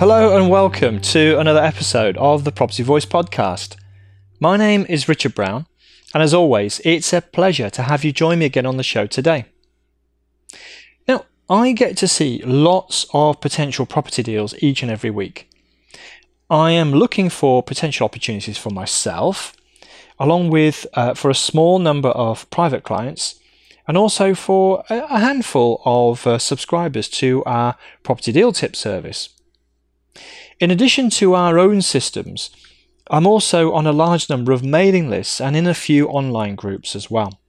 Hello and welcome to another episode of the Property Voice podcast. My name is Richard Brown, and as always, it's a pleasure to have you join me again on the show today. Now, I get to see lots of potential property deals each and every week. I am looking for potential opportunities for myself, along with uh, for a small number of private clients, and also for a handful of uh, subscribers to our property deal tip service. In addition to our own systems, I'm also on a large number of mailing lists and in a few online groups as well.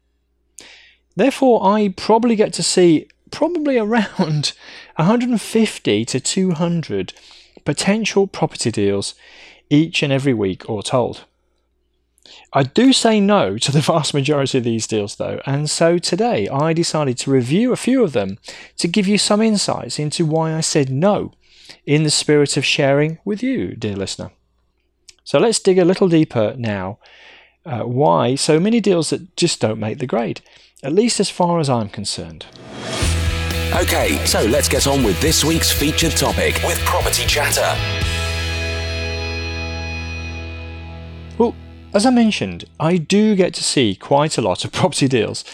Therefore, I probably get to see probably around 150 to 200 potential property deals each and every week, or told. I do say no to the vast majority of these deals, though, and so today I decided to review a few of them to give you some insights into why I said no in the spirit of sharing with you, dear listener. So let's dig a little deeper now. Uh, why so many deals that just don't make the grade, at least as far as I'm concerned. Okay, so let's get on with this week's featured topic with Property Chatter. Well, as I mentioned, I do get to see quite a lot of property deals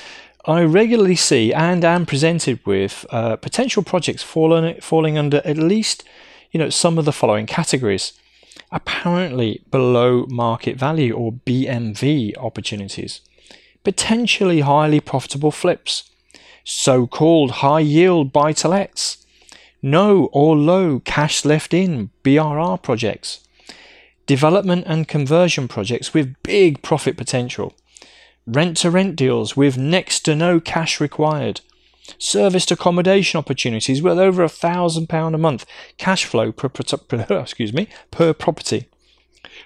I regularly see and am presented with uh, potential projects falling falling under at least you know some of the following categories. Apparently below market value or BMV opportunities, potentially highly profitable flips, so-called high yield buy to lets, no or low cash left in BRR projects, development and conversion projects with big profit potential rent to rent deals with next to no cash required, serviced accommodation opportunities with over a thousand pound a month cash flow per, per, excuse me per property,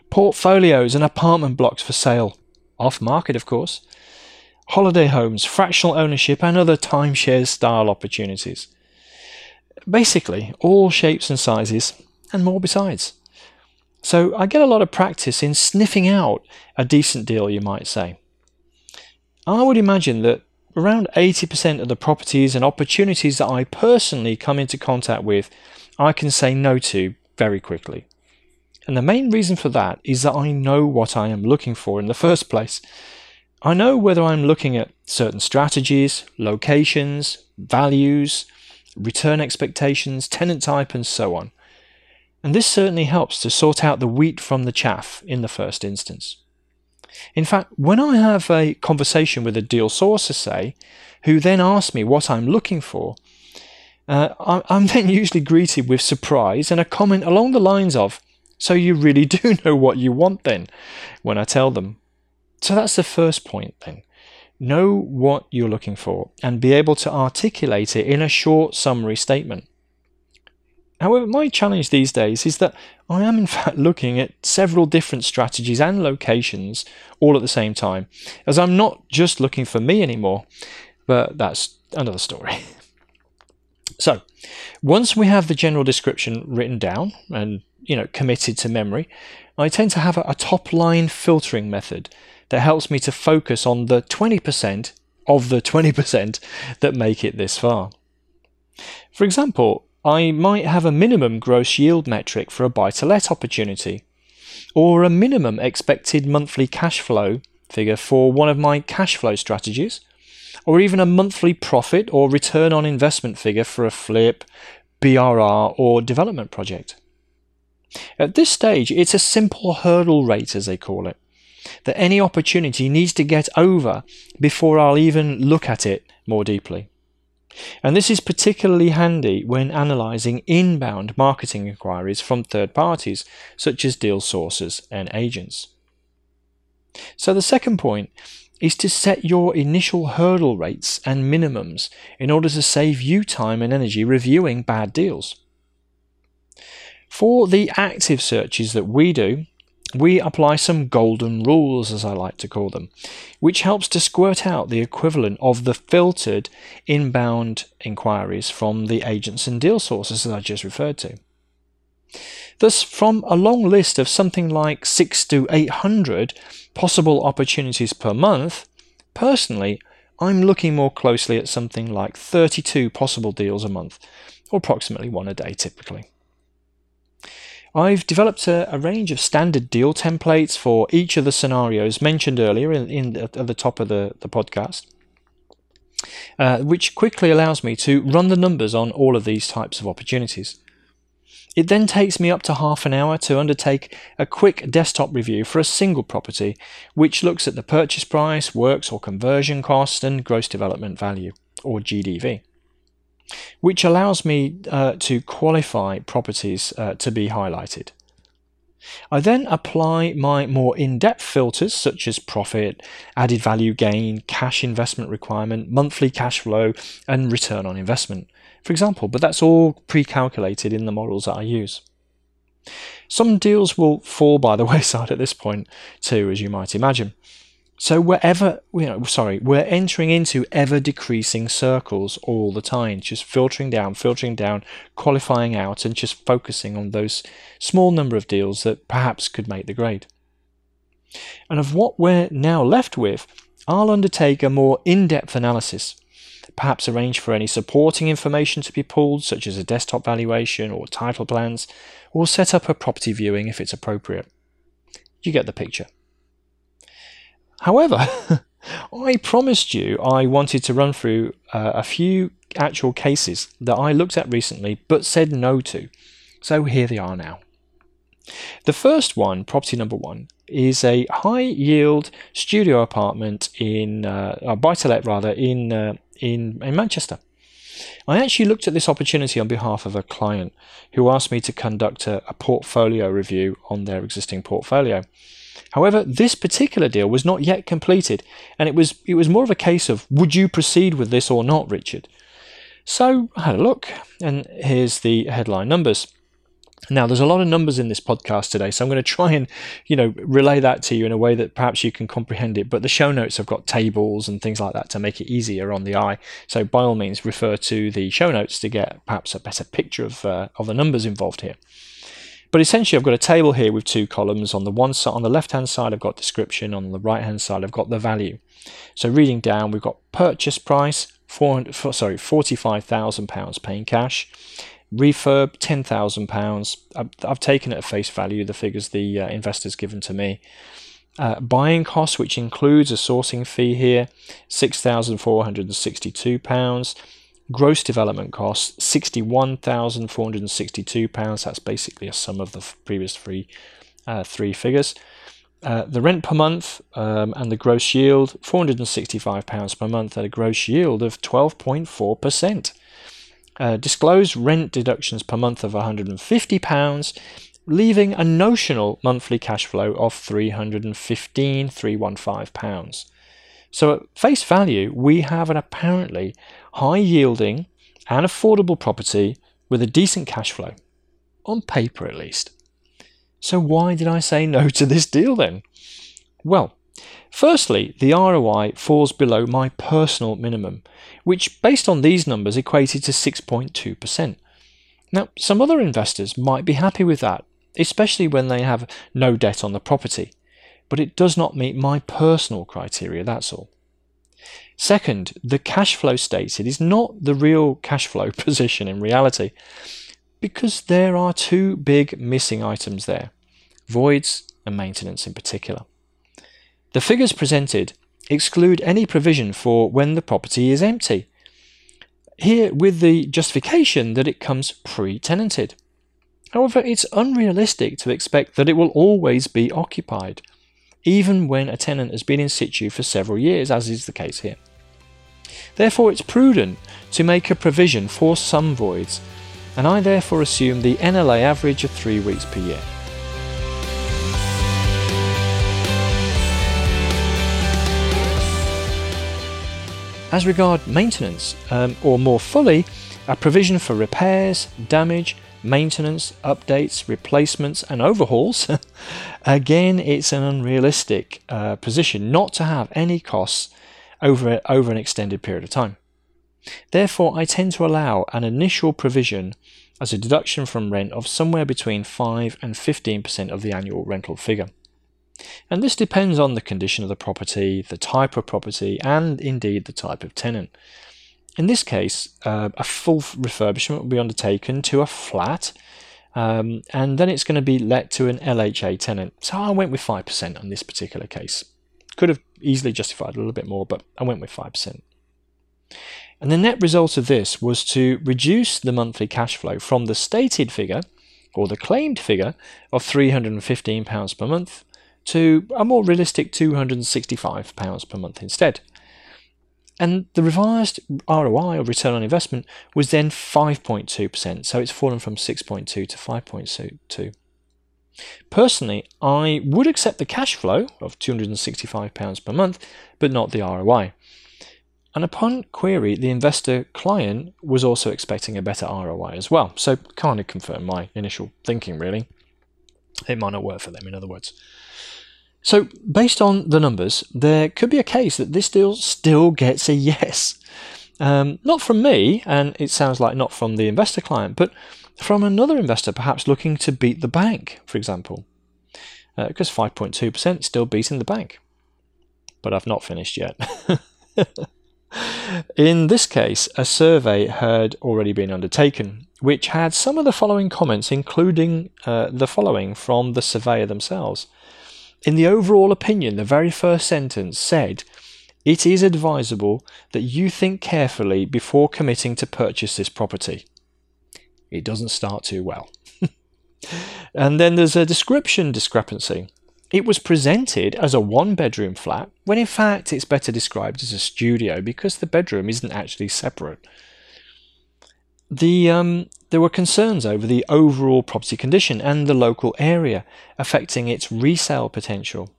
portfolios and apartment blocks for sale, off market of course, holiday homes, fractional ownership, and other timeshare style opportunities. Basically, all shapes and sizes, and more besides. So I get a lot of practice in sniffing out a decent deal, you might say. I would imagine that around 80% of the properties and opportunities that I personally come into contact with, I can say no to very quickly. And the main reason for that is that I know what I am looking for in the first place. I know whether I'm looking at certain strategies, locations, values, return expectations, tenant type, and so on. And this certainly helps to sort out the wheat from the chaff in the first instance. In fact, when I have a conversation with a deal sourcer, say, who then asks me what I'm looking for, uh, I'm then usually greeted with surprise and a comment along the lines of, So you really do know what you want then, when I tell them. So that's the first point then. Know what you're looking for and be able to articulate it in a short summary statement. However, my challenge these days is that I am in fact looking at several different strategies and locations all at the same time, as I'm not just looking for me anymore, but that's another story. So, once we have the general description written down and you know committed to memory, I tend to have a, top line filtering method that helps me to focus on the 20% of the 20% that make it this far. For example, I might have a minimum gross yield metric for a buy to let opportunity, or a minimum expected monthly cash flow figure for one of my cash flow strategies, or even a monthly profit or return on investment figure for a flip, BRR, or development project. At this stage, it's a simple hurdle rate, as they call it, that any opportunity needs to get over before I'll even look at it more deeply. And this is particularly handy when analysing inbound marketing inquiries from third parties, such as deal sources and agents. So, the second point is to set your initial hurdle rates and minimums in order to save you time and energy reviewing bad deals. For the active searches that we do, we apply some golden rules, as I like to call them, which helps to squirt out the equivalent of the filtered inbound inquiries from the agents and deal sources that I just referred to. Thus, from a long list of something like six to 800 possible opportunities per month, personally, I'm looking more closely at something like 32 possible deals a month, or approximately one a day typically. I've developed a, a, range of standard deal templates for each of the scenarios mentioned earlier in, in at the top of the, the podcast, uh, which quickly allows me to run the numbers on all of these types of opportunities. It then takes me up to half an hour to undertake a quick desktop review for a single property, which looks at the purchase price, works or conversion cost, and gross development value, or GDV which allows me uh, to qualify properties uh, to be highlighted. I then apply my more in-depth filters such as profit, added value gain, cash investment requirement, monthly cash flow, and return on investment, for example, but that's all pre-calculated in the models that I use. Some deals will fall by the wayside at this point too, as you might imagine. So we're ever, you know, sorry, we're entering into ever decreasing circles all the time, just filtering down, filtering down, qualifying out, and just focusing on those small number of deals that perhaps could make the grade. And of what we're now left with, I'll undertake a more in-depth analysis, perhaps arrange for any supporting information to be pulled, such as a desktop valuation or title plans, or set up a property viewing if it's appropriate. You get the picture. However, I promised you I wanted to run through uh, a few actual cases that I looked at recently but said no to. So here they are now. The first one, property number one, is a high yield studio apartment in, uh, a buy to let rather, in, uh, in, in Manchester. I actually looked at this opportunity on behalf of a client who asked me to conduct a, a portfolio review on their existing portfolio. However, this particular deal was not yet completed, and it was it was more of a case of would you proceed with this or not, Richard? So I had a look, and here's the headline numbers. Now, there's a lot of numbers in this podcast today, so I'm going to try and, you know, relay that to you in a way that perhaps you can comprehend it. But the show notes have got tables and things like that to make it easier on the eye. So by all means, refer to the show notes to get perhaps a better picture of uh, of the numbers involved here. But essentially, I've got a table here with two columns. On the one side, on the left-hand side, I've got description. On the right-hand side, I've got the value. So reading down, we've got purchase price, 400, sorry, £45,000 paying cash. Refurb, £10,000. I've, taken it at face value, the figures the uh, investor's given to me. Uh, buying cost, which includes a sourcing fee here, £6,462. Gross development costs £61,462. That's basically a sum of the previous three, uh, three figures. Uh, the rent per month um, and the gross yield £465 per month at a gross yield of 12.4%. Uh, disclosed rent deductions per month of £150, leaving a notional monthly cash flow of £315,315. So at face value, we have an apparently high yielding and affordable property with a decent cash flow, on paper at least. So why did I say no to this deal then? Well, firstly, the ROI falls below my personal minimum, which based on these numbers equated to 6.2%. Now, some other investors might be happy with that, especially when they have no debt on the property but it does not meet my personal criteria, that's all. Second, the cash flow stated is not the real cash flow position in reality, because there are two big missing items there voids and maintenance in particular. The figures presented exclude any provision for when the property is empty, here with the justification that it comes pre tenanted. However, it's unrealistic to expect that it will always be occupied even when a tenant has been in situ for several years, as is the case here. Therefore, it's prudent to make a provision for some voids, and I therefore assume the NLA average of three weeks per year. As regard maintenance, um, or more fully, A provision for repairs, damage, maintenance, updates, replacements, and overhauls. Again, it's an unrealistic uh, position not to have any costs over, over an extended period of time. Therefore, I tend to allow an initial provision as a deduction from rent of somewhere between 5 and 15% of the annual rental figure. And this depends on the condition of the property, the type of property, and indeed the type of tenant. In this case, uh, a full refurbishment will be undertaken to a flat, um, and then it's going to be let to an LHA tenant. So I went with 5% on this particular case. Could have easily justified a little bit more, but I went with 5%. And the net result of this was to reduce the monthly cash flow from the stated figure, or the claimed figure, of £315 per month to a more realistic £265 per month instead. And the revised ROI or return on investment was then 5.2%, so it's fallen from 6.2 to 5.2. Personally, I would accept the cash flow of £265 per month, but not the ROI. And upon query, the investor client was also expecting a better ROI as well, so kind of confirmed my initial thinking really. It might not work for them, in other words. So, based on the numbers, there could be a case that this deal still gets a yes. Um, not from me, and it sounds like not from the investor client, but from another investor perhaps looking to beat the bank, for example. Uh, because 5.2% still beating the bank. But I've not finished yet. In this case, a survey had already been undertaken, which had some of the following comments, including uh, the following from the surveyor themselves. In the overall opinion, the very first sentence said, It is advisable that you think carefully before committing to purchase this property. It doesn't start too well. and then there's a description discrepancy. It was presented as a one bedroom flat, when in fact it's better described as a studio because the bedroom isn't actually separate. The, um, there were concerns over the overall property condition and the local area, affecting its resale potential.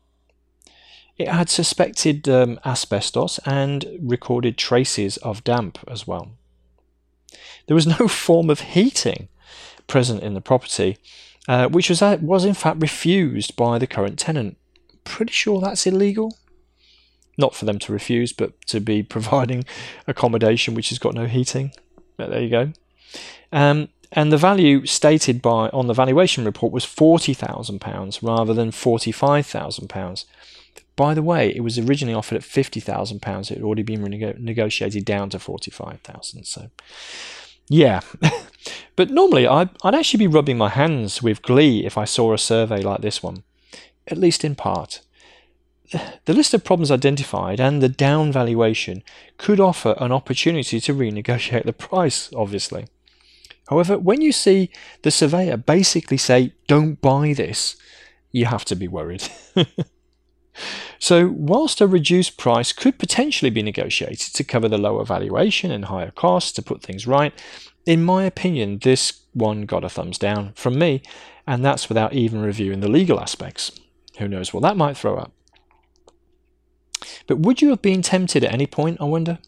It had suspected um, asbestos and recorded traces of damp as well. There was no form of heating present in the property, uh, which was, uh, was in fact refused by the current tenant. Pretty sure that's illegal. Not for them to refuse, but to be providing accommodation which has got no heating. But there you go. Um, and the value stated by on the valuation report was forty thousand pounds rather than forty five thousand pounds. By the way, it was originally offered at fifty thousand pounds. It had already been negotiated down to forty five thousand. So, yeah. but normally, I'd, I'd actually be rubbing my hands with glee if I saw a survey like this one, at least in part. The list of problems identified and the down valuation could offer an opportunity to renegotiate the price, obviously. However, when you see the surveyor basically say, don't buy this, you have to be worried. so, whilst a reduced price could potentially be negotiated to cover the lower valuation and higher costs to put things right, in my opinion, this one got a thumbs down from me, and that's without even reviewing the legal aspects. Who knows what that might throw up. But would you have been tempted at any point, I wonder?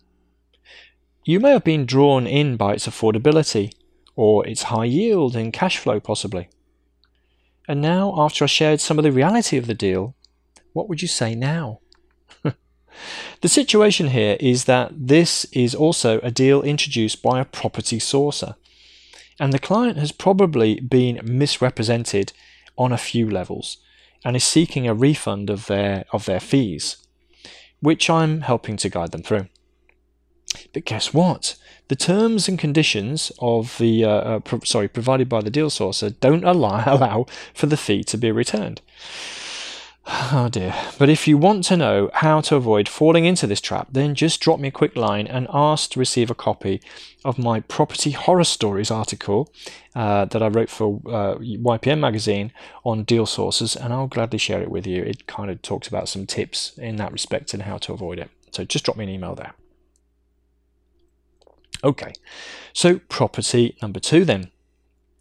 You may have been drawn in by its affordability, or its high yield and cash flow, possibly. And now, after I shared some of the reality of the deal, what would you say now? the situation here is that this is also a deal introduced by a property sourcer, and the client has probably been misrepresented on a few levels and is seeking a refund of their of their fees, which I'm helping to guide them through. But guess what? The terms and conditions of the uh, uh, pro- sorry provided by the deal sourcer don't allow, allow for the fee to be returned. Oh dear. But if you want to know how to avoid falling into this trap, then just drop me a quick line and ask to receive a copy of my Property Horror Stories article uh, that I wrote for uh, YPN magazine on deal sources, and I'll gladly share it with you. It kind of talks about some tips in that respect and how to avoid it. So just drop me an email there. Okay, so property number two then.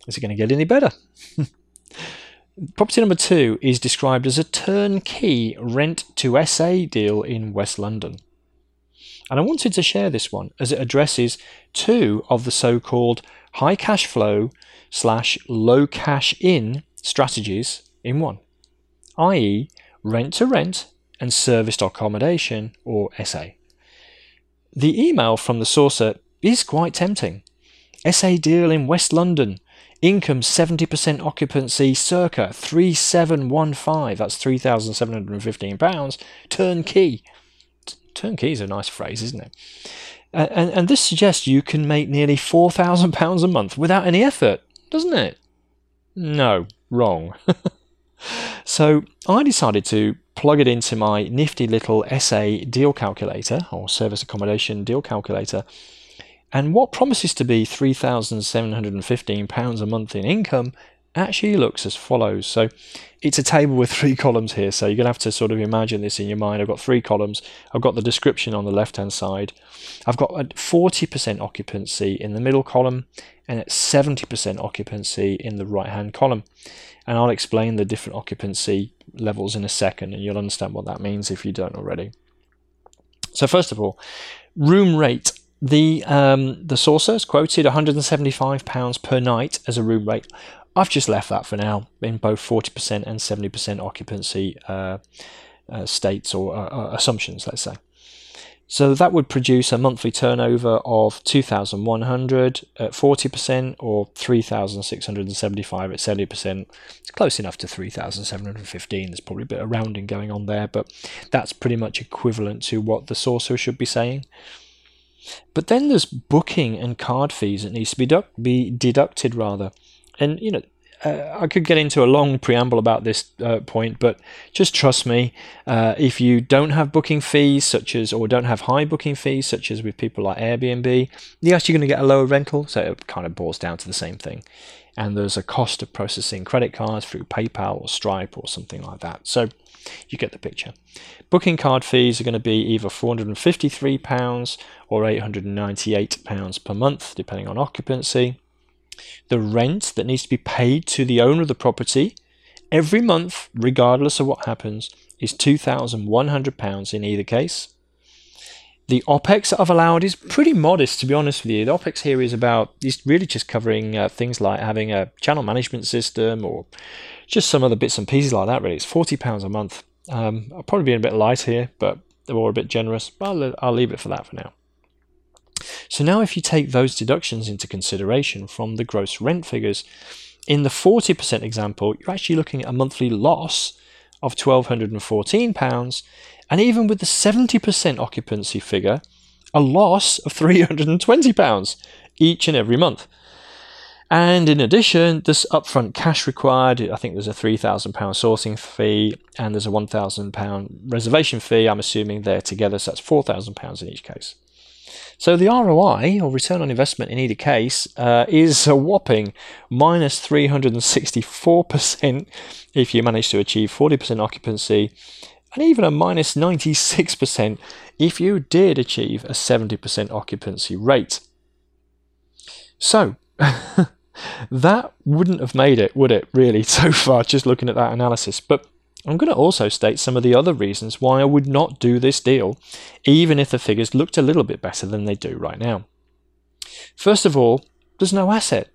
Is it going to get any better? property number two is described as a turnkey rent to SA deal in West London. And I wanted to share this one as it addresses two of the so called high cash flow slash low cash in strategies in one, i.e., rent to rent and serviced accommodation or SA. The email from the sourcer is quite tempting. SA deal in West London, income 70% occupancy circa 3715 that's 3715 pounds turnkey. Turnkey is a nice phrase isn't it? And, and this suggests you can make nearly 4000 pounds a month without any effort doesn't it? No wrong. So i decided to plug it into my nifty little SA deal calculator or service accommodation deal calculator and what promises to be £3,715 a month in income actually looks as follows. So it's a table with three columns here. So you're going to have to sort of imagine this in your mind. I've got three columns. I've got the description on the left hand side. I've got a 40% occupancy in the middle column and at 70% occupancy in the right hand column. And I'll explain the different occupancy levels in a second and you'll understand what that means if you don't already. So first of all, room rate the um, the sourcer is quoted 175 pounds per night as a room rate. I've just left that for now in both 40% and 70% occupancy uh, uh, states or uh, uh assumptions, let's say. So that would produce a monthly turnover of 2,100 at 40% or 3,675 at 70%. It's close enough to 3,715. There's probably a bit of rounding going on there, but that's pretty much equivalent to what the sourcer should be saying. But then there's booking and card fees that needs to be, du- be deducted rather. And you know, uh, I could get into a long preamble about this uh, point, but just trust me. Uh, if you don't have booking fees, such as, or don't have high booking fees, such as with people like Airbnb, you're actually going to get a lower rental. So it kind of boils down to the same thing. And there's a cost of processing credit cards through PayPal or Stripe or something like that. So you get the picture. Booking card fees are going to be either £453 or £898 per month, depending on occupancy. The rent that needs to be paid to the owner of the property every month, regardless of what happens, is £2,100 in either case. The OPEX that I've allowed is pretty modest, to be honest with you. The OPEX here is about, is really just covering uh, things like having a channel management system or just some other bits and pieces like that, really. It's £40 a month. Um, I'll probably be a bit light here, but were a bit generous. I'll, I'll leave it for that for now. So now if you take those deductions into consideration from the gross rent figures, in the 40% example, you're actually looking at a monthly loss of £1,214, and even with the 70% occupancy figure, a loss of £320 each and every month. And in addition, this upfront cash required. I think there's a £3,000 sourcing fee and there's a £1,000 reservation fee. I'm assuming they're together, so that's £4,000 in each case. So the ROI, or return on investment in either case, uh, is a whopping minus 364% if you manage to achieve 40% occupancy, and even a minus 96% if you did achieve a 70% occupancy rate. So, that wouldn't have made it, would it, really, so far, just looking at that analysis? But I'm going to also state some of the other reasons why I would not do this deal, even if the figures looked a little bit better than they do right now. First of all, there's no asset.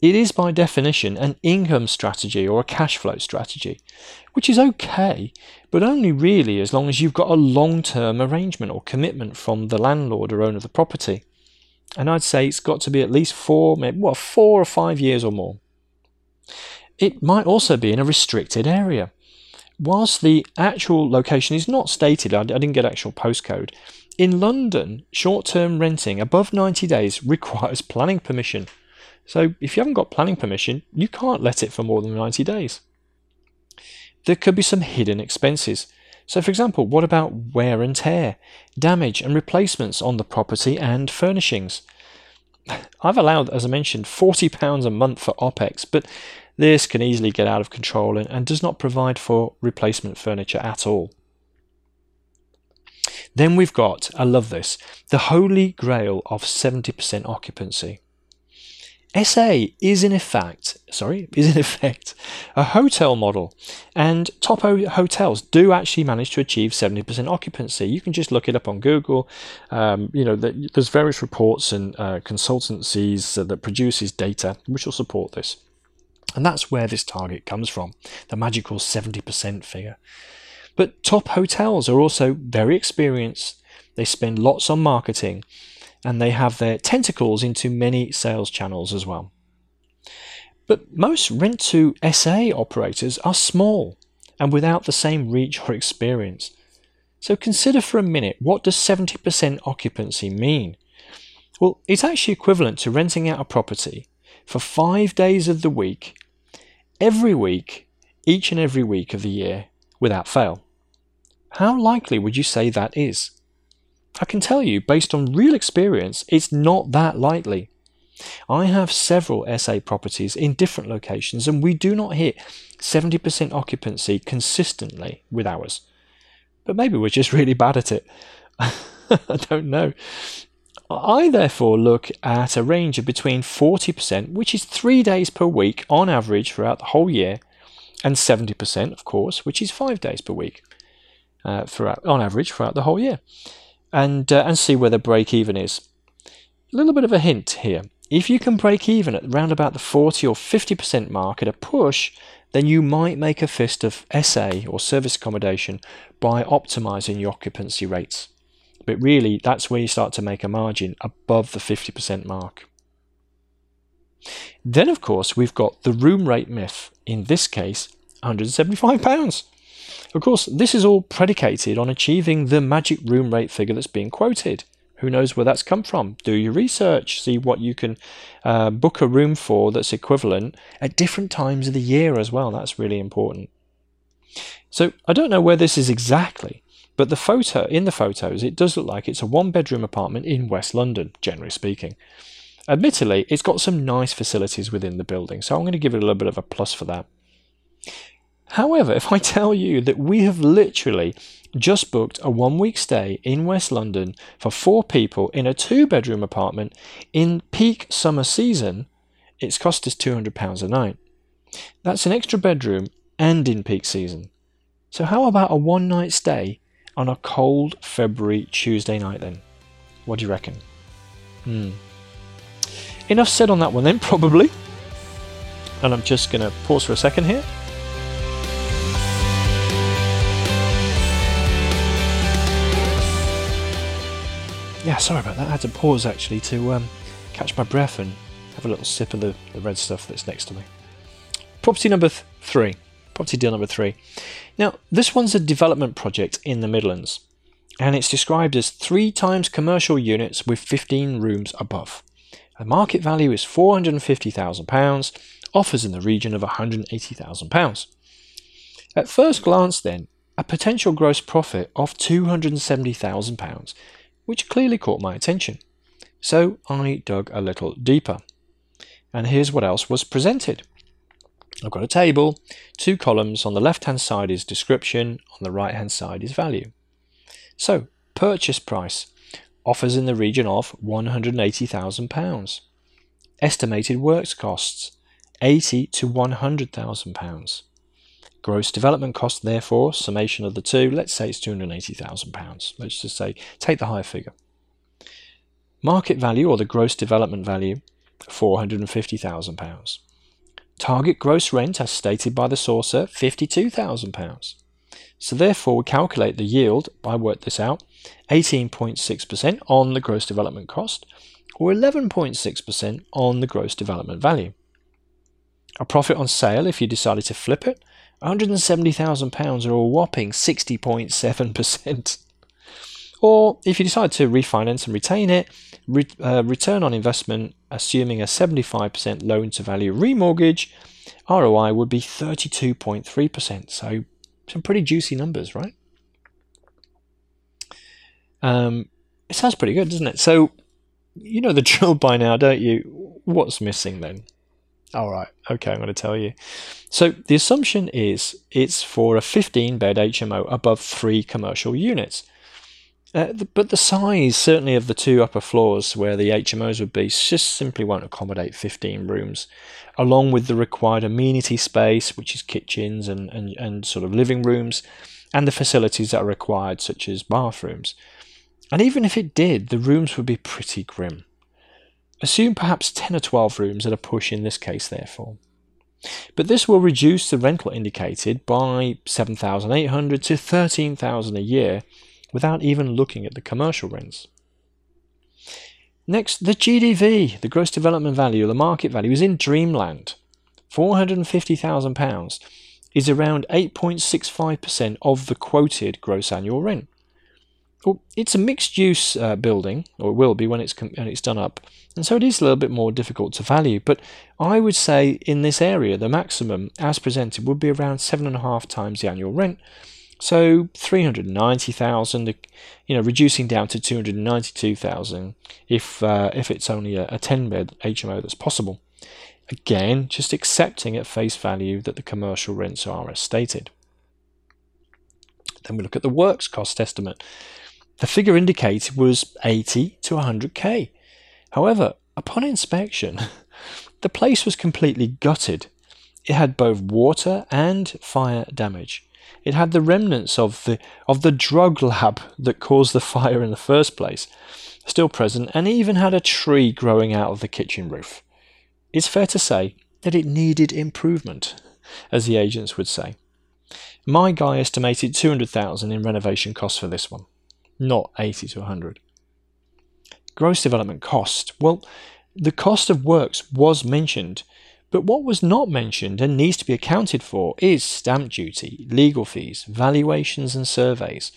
It is by definition an income strategy or a cash flow strategy, which is okay, but only really as long as you've got a long term arrangement or commitment from the landlord or owner of the property. And I'd say it's got to be at least four, maybe what, four or five years or more. It might also be in a restricted area whilst the actual location is not stated, I, I didn't get actual postcode. In London, short term renting above 90 days requires planning permission. So if you haven't got planning permission, you can't let it for more than 90 days. There could be some hidden expenses. So, for example, what about wear and tear, damage and replacements on the property and furnishings? I've allowed, as I mentioned, £40 a month for OPEX, but this can easily get out of control and, and does not provide for replacement furniture at all. Then we've got, I love this, the holy grail of 70% occupancy. SA is in effect, sorry, is in effect a hotel model, and top hotels do actually manage to achieve 70% occupancy. You can just look it up on Google. Um, you know, there's various reports and uh, consultancies that produces data which will support this. And that's where this target comes from, the magical 70% figure. But top hotels are also very experienced. They spend lots on marketing and they have their tentacles into many sales channels as well. But most rent to SA operators are small and without the same reach or experience. So consider for a minute what does 70% occupancy mean? Well, it's actually equivalent to renting out a property for 5 days of the week every week, each and every week of the year without fail. How likely would you say that is? I can tell you, based on real experience, it's not that likely. I have several SA properties in different locations, and we do not hit 70% occupancy consistently with ours. But maybe we're just really bad at it. I don't know. I therefore look at a range of between 40%, which is three days per week on average throughout the whole year, and 70%, of course, which is five days per week uh, throughout, on average throughout the whole year and uh, and see where the break even is. A little bit of a hint here. If you can break even at around about the 40 or 50% mark at a push, then you might make a fist of SA or service accommodation by optimizing your occupancy rates. But really, that's where you start to make a margin above the 50% mark. Then, of course, we've got the room rate myth. In this case, £175. Of course, this is all predicated on achieving the magic room rate figure that's being quoted. Who knows where that's come from? Do your research, see what you can uh, book a room for that's equivalent at different times of the year as well. That's really important. So I don't know where this is exactly, but the photo in the photos it does look like it's a one bedroom apartment in West London, generally speaking. Admittedly, it's got some nice facilities within the building, so I'm going to give it a little bit of a plus for that. However, if I tell you that we have literally just booked a one week stay in West London for four people in a two bedroom apartment in peak summer season, it's cost us £200 a night. That's an extra bedroom and in peak season. So, how about a one night stay on a cold February Tuesday night then? What do you reckon? Hmm. Enough said on that one then, probably. And I'm just going to pause for a second here. Yeah, sorry about that. I had to pause actually to um, catch my breath and have a little sip of the, the red stuff that's next to me. Property number th- three. Property deal number three. Now, this one's a development project in the Midlands, and it's described as three times commercial units with 15 rooms above. The market value is £450,000, offers in the region of £180,000. At first glance, then, a potential gross profit of £270,000 which clearly caught my attention. So I dug a little deeper. And here's what else was presented. I've got a table, two columns. On the left hand side is description, on the right hand side is value. So, purchase price offers in the region of £180,000. Estimated works costs 80 to £100,000. Gross development cost, therefore, summation of the two, let's say it's £280,000. Let's just say, take the higher figure. Market value, or the gross development value, £450,000. Target gross rent, as stated by the sourcer, £52,000. So therefore, we calculate the yield, I worked this out, 18.6% on the gross development cost, or 11.6% on the gross development value. A profit on sale, if you decided to flip it, £170,000 or a whopping 60.7%. Or if you decide to refinance and retain it, re- uh, return on investment, assuming a 75% loan to value remortgage, ROI would be 32.3%. So some pretty juicy numbers, right? Um, it sounds pretty good, doesn't it? So you know the drill by now, don't you? What's missing then? All right. Okay, I'm going to tell you. So the assumption is it's for a 15 bed HMO above three commercial units. Uh, the, but the size, certainly, of the two upper floors where the HMOs would be, just simply won't accommodate 15 rooms, along with the required amenity space, which is kitchens and, and, and sort of living rooms, and the facilities that are required, such as bathrooms. And even if it did, the rooms would be pretty grim. Assume perhaps 10 or 12 rooms at a push in this case, therefore. But this will reduce the rental indicated by 7,800 to 13,000 a year without even looking at the commercial rents. Next, the GDV, the gross development value, the market value, is in dreamland. £450,000 is around 8.65% of the quoted gross annual rent. Well, it's a mixed use uh, building, or it will be when it's, com- when it's done up, and so it is a little bit more difficult to value. But I would say in this area, the maximum as presented would be around seven and a half times the annual rent, so 390,000, you know, reducing down to 292,000 if uh, if it's only a, a 10 bed HMO that's possible. Again, just accepting at face value that the commercial rents are as stated. Then we look at the works cost estimate. The figure indicated was 80 to 100k. However, upon inspection, the place was completely gutted. It had both water and fire damage. It had the remnants of the of the drug lab that caused the fire in the first place, still present, and even had a tree growing out of the kitchen roof. It's fair to say that it needed improvement, as the agents would say. My guy estimated 200,000 in renovation costs for this one, not 80 to 100. Gross development cost. Well, the cost of works was mentioned, but what was not mentioned and needs to be accounted for is stamp duty, legal fees, valuations and surveys,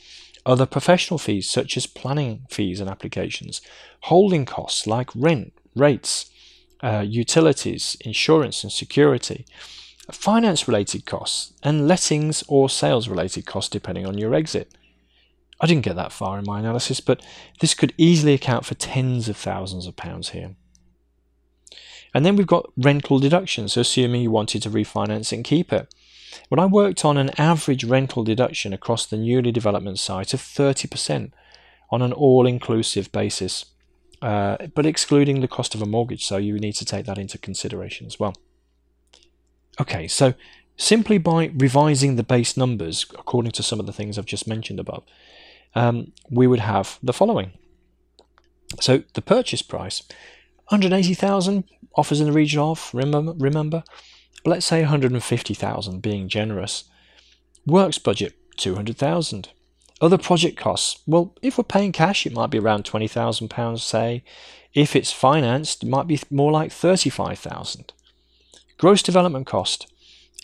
other professional fees such as planning fees and applications, holding costs like rent, rates, uh, utilities, insurance and security, finance related costs, and lettings or sales related costs depending on your exit. I didn't get that far in my analysis, but this could easily account for tens of thousands of pounds here. And then we've got rental deductions, so assuming you wanted to refinance and keep it. When I worked on an average rental deduction across the newly development site of 30% on an all inclusive basis, uh, but excluding the cost of a mortgage, so you need to take that into consideration as well. Okay, so simply by revising the base numbers according to some of the things I've just mentioned above, um, we would have the following. So the purchase price, 180,000 offers in the region of, remember, remember? Let's say 150,000 being generous. Works budget 200,000. Other project costs, well, if we're paying cash, it might be around £20,000, say. If it's financed, it might be more like 35,000. Gross development cost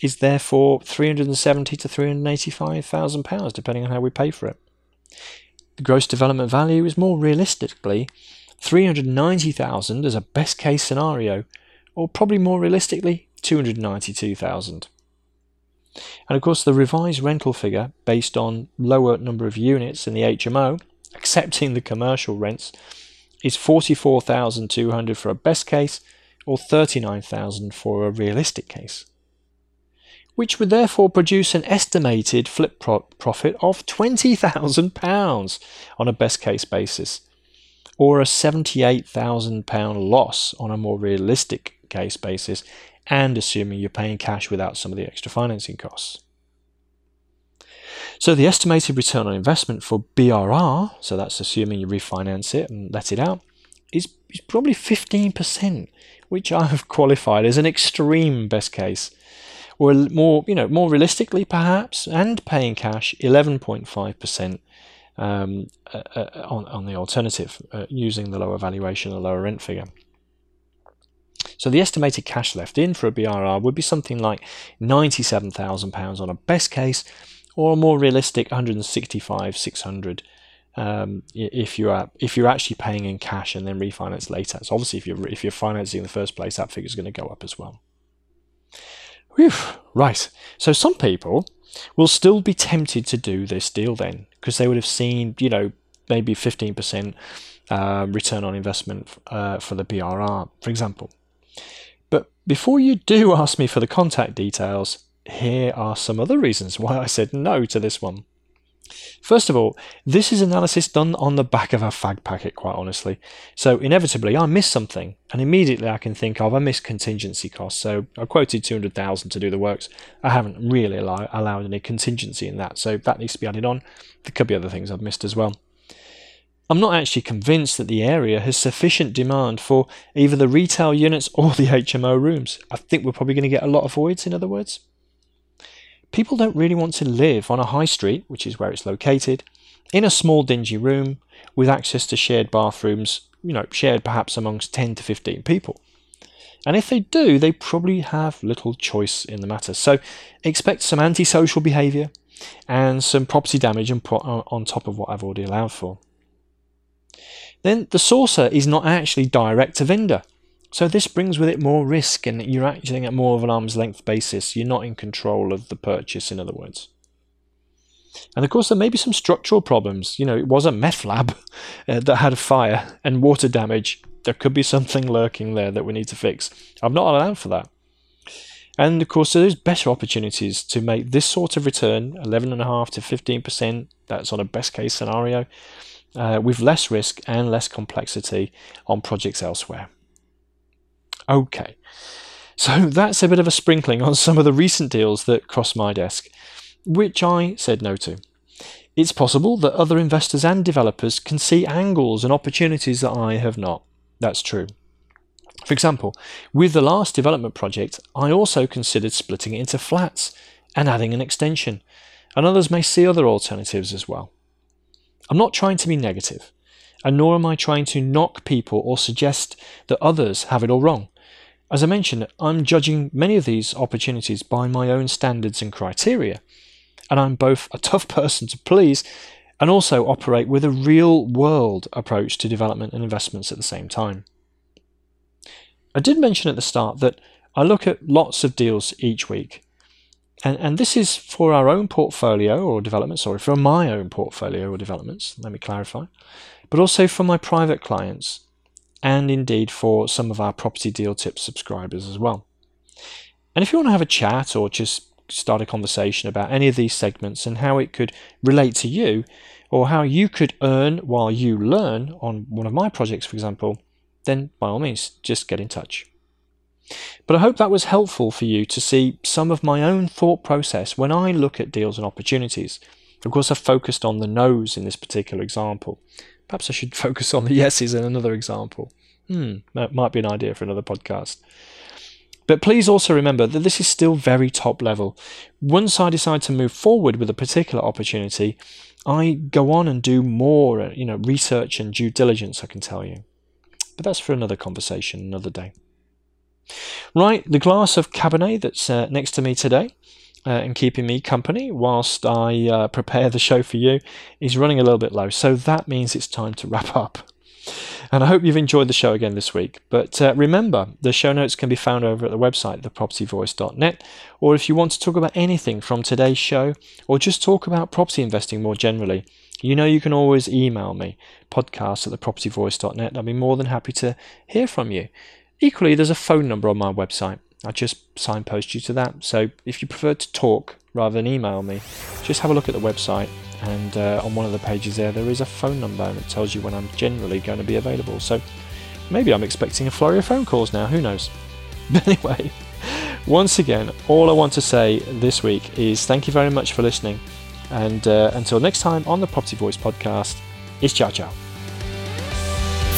is therefore 370 to 385,000 pounds, depending on how we pay for it. The gross development value is more realistically 390,000 as a best case scenario, or probably more realistically, 292,000. And of course, the revised rental figure, based on lower number of units in the HMO, accepting the commercial rents, is 44,200 for a best case or 39,000 for a realistic case. Which would therefore produce an estimated flip pro- profit of £20,000 on a best case basis, or a £78,000 loss on a more realistic case basis, and assuming you're paying cash without some of the extra financing costs. So the estimated return on investment for BRR, so that's assuming you refinance it and let it out, is, is probably 15%, which I have qualified as an extreme best case. Or more, you know, more realistically perhaps, and paying cash 11.5% um, uh, uh, on, on the alternative uh, using the lower valuation, the lower rent figure. So the estimated cash left in for a BRR would be something like £97,000 on a best case, or a more realistic 165 600 um, if you are if you're actually paying in cash and then refinance later. So obviously, if you're if you're financing in the first place, that figure is going to go up as well. Whew, right. So some people will still be tempted to do this deal then because they would have seen, you know, maybe 15% uh, return on investment uh, for the BRR, for example. But before you do ask me for the contact details, here are some other reasons why I said no to this one. First of all, this is analysis done on the back of a fag packet, quite honestly. So inevitably, I miss something, and immediately I can think of I missed contingency costs. So I quoted 200,000 to do the works. I haven't really allow, allowed any contingency in that, so that needs to be added on. There could be other things I've missed as well. I'm not actually convinced that the area has sufficient demand for either the retail units or the HMO rooms. I think we're probably going to get a lot of voids, in other words. People don't really want to live on a high street, which is where it's located, in a small dingy room with access to shared bathrooms, you know, shared perhaps amongst 10 to 15 people. And if they do, they probably have little choice in the matter. So expect some antisocial behaviour and some property damage and put uh, on top of what I've already allowed for. Then the sourcer is not actually direct to vendor. So this brings with it more risk and you're acting at more of an arm's length basis. You're not in control of the purchase, in other words. And of course, there may be some structural problems. You know, it was a meth lab uh, that had a fire and water damage. There could be something lurking there that we need to fix. I'm not allowed for that. And of course, there's better opportunities to make this sort of return, 11.5 to 15%. That's on a best case scenario, uh, with less risk and less complexity on projects elsewhere. Okay, so that's a bit of a sprinkling on some of the recent deals that crossed my desk, which I said no to. It's possible that other investors and developers can see angles and opportunities that I have not. That's true. For example, with the last development project, I also considered splitting it into flats and adding an extension, and others may see other alternatives as well. I'm not trying to be negative, and nor am I trying to knock people or suggest that others have it all wrong. As I mentioned, I'm judging many of these opportunities by my own standards and criteria, and I'm both a tough person to please and also operate with a real world approach to development and investments at the same time. I did mention at the start that I look at lots of deals each week. And, and this is for our own portfolio or development, sorry, for my own portfolio or developments, let me clarify, but also for my private clients and indeed for some of our property deal tips subscribers as well. And if you want to have a chat or just start a conversation about any of these segments and how it could relate to you, or how you could earn while you learn on one of my projects, for example, then by all means, just get in touch. But I hope that was helpful for you to see some of my own thought process when I look at deals and opportunities. Of course, I've focused on the no's in this particular example, Perhaps I should focus on the yeses in another example. Hmm, that might be an idea for another podcast. But please also remember that this is still very top level. Once I decide to move forward with a particular opportunity, I go on and do more, you know, research and due diligence, I can tell you. But that's for another conversation, another day. Right, the glass of Cabernet that's uh, next to me today uh, and keeping me company whilst I uh, prepare the show for you is running a little bit low. So that means it's time to wrap up. And I hope you've enjoyed the show again this week. But uh, remember, the show notes can be found over at the website, thepropertyvoice.net. Or if you want to talk about anything from today's show, or just talk about property investing more generally, you know you can always email me, podcast at thepropertyvoice.net. I'll be more than happy to hear from you. Equally, there's a phone number on my website. I just signpost you to that. So if you prefer to talk rather than email me, just have a look at the website. And uh, on one of the pages there, there is a phone number and it tells you when I'm generally going to be available. So maybe I'm expecting a flurry of phone calls now. Who knows? But anyway, once again, all I want to say this week is thank you very much for listening. And uh, until next time on the Property Voice podcast, it's ciao ciao.